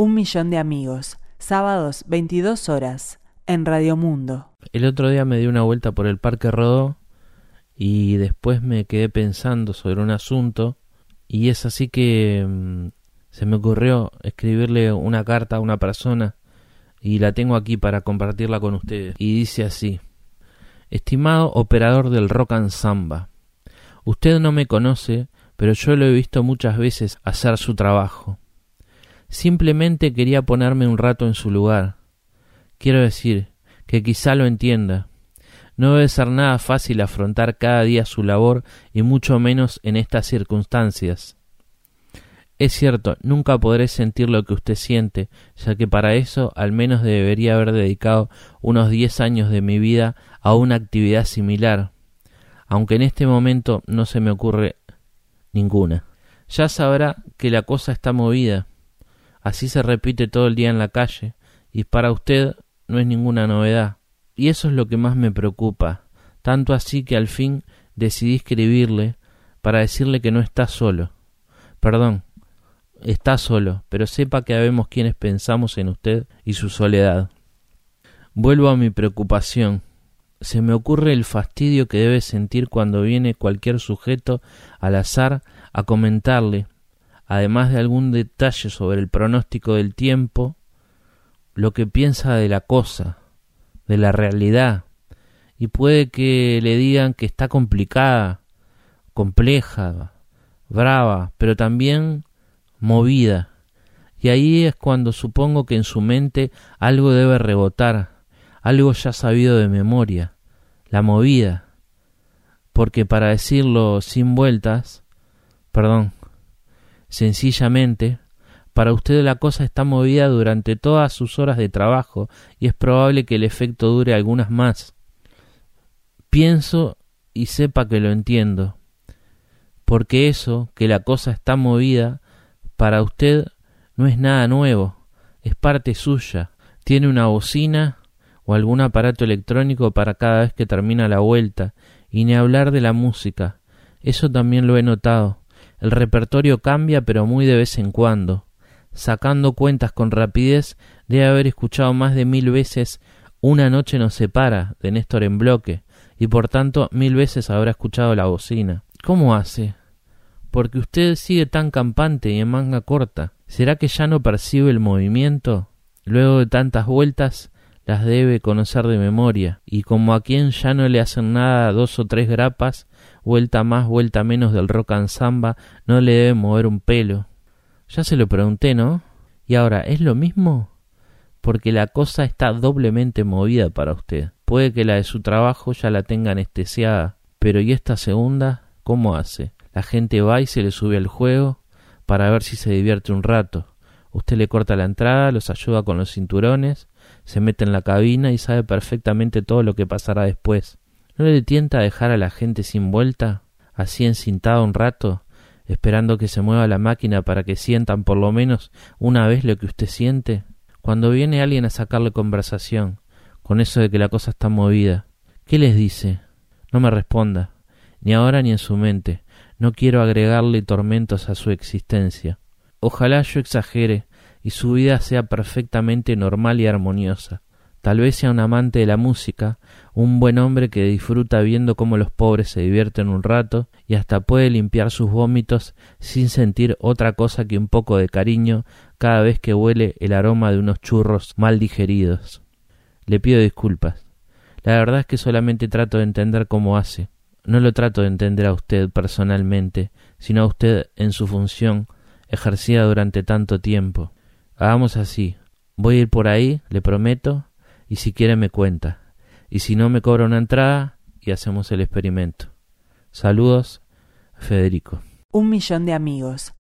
Un millón de amigos, sábados 22 horas, en Radio Mundo. El otro día me di una vuelta por el Parque Rodó y después me quedé pensando sobre un asunto y es así que mm, se me ocurrió escribirle una carta a una persona y la tengo aquí para compartirla con ustedes. Y dice así, Estimado operador del rock and samba, usted no me conoce, pero yo lo he visto muchas veces hacer su trabajo. Simplemente quería ponerme un rato en su lugar. Quiero decir, que quizá lo entienda. No debe ser nada fácil afrontar cada día su labor y mucho menos en estas circunstancias. Es cierto, nunca podré sentir lo que usted siente, ya que para eso al menos debería haber dedicado unos diez años de mi vida a una actividad similar, aunque en este momento no se me ocurre ninguna. Ya sabrá que la cosa está movida. Así se repite todo el día en la calle, y para usted no es ninguna novedad. Y eso es lo que más me preocupa, tanto así que al fin decidí escribirle para decirle que no está solo. Perdón, está solo, pero sepa que habemos quienes pensamos en usted y su soledad. Vuelvo a mi preocupación. Se me ocurre el fastidio que debe sentir cuando viene cualquier sujeto al azar a comentarle, además de algún detalle sobre el pronóstico del tiempo, lo que piensa de la cosa, de la realidad, y puede que le digan que está complicada, compleja, brava, pero también movida, y ahí es cuando supongo que en su mente algo debe rebotar, algo ya sabido de memoria, la movida, porque para decirlo sin vueltas, perdón, sencillamente, para usted la cosa está movida durante todas sus horas de trabajo y es probable que el efecto dure algunas más. Pienso y sepa que lo entiendo, porque eso, que la cosa está movida, para usted no es nada nuevo, es parte suya. Tiene una bocina o algún aparato electrónico para cada vez que termina la vuelta, y ni hablar de la música. Eso también lo he notado. El repertorio cambia pero muy de vez en cuando. Sacando cuentas con rapidez, debe haber escuchado más de mil veces Una noche nos separa de Néstor en bloque, y por tanto mil veces habrá escuchado la bocina. ¿Cómo hace? porque usted sigue tan campante y en manga corta. ¿Será que ya no percibe el movimiento? Luego de tantas vueltas, las debe conocer de memoria, y como a quien ya no le hacen nada dos o tres grapas, vuelta más, vuelta menos del rock and samba, no le debe mover un pelo. Ya se lo pregunté, ¿no? Y ahora, ¿es lo mismo? Porque la cosa está doblemente movida para usted. Puede que la de su trabajo ya la tenga anestesiada, pero ¿y esta segunda? ¿Cómo hace? La gente va y se le sube al juego para ver si se divierte un rato. Usted le corta la entrada, los ayuda con los cinturones, se mete en la cabina y sabe perfectamente todo lo que pasará después. ¿No le tienta dejar a la gente sin vuelta, así encintada un rato, esperando que se mueva la máquina para que sientan por lo menos una vez lo que usted siente? Cuando viene alguien a sacarle conversación, con eso de que la cosa está movida, ¿qué les dice? No me responda, ni ahora ni en su mente, no quiero agregarle tormentos a su existencia. Ojalá yo exagere y su vida sea perfectamente normal y armoniosa. Tal vez sea un amante de la música, un buen hombre que disfruta viendo cómo los pobres se divierten un rato y hasta puede limpiar sus vómitos sin sentir otra cosa que un poco de cariño cada vez que huele el aroma de unos churros mal digeridos. Le pido disculpas. La verdad es que solamente trato de entender cómo hace. No lo trato de entender a usted personalmente, sino a usted en su función ejercida durante tanto tiempo. Hagamos así. Voy a ir por ahí, le prometo, y si quiere me cuenta. Y si no me cobra una entrada y hacemos el experimento. Saludos, Federico. Un millón de amigos.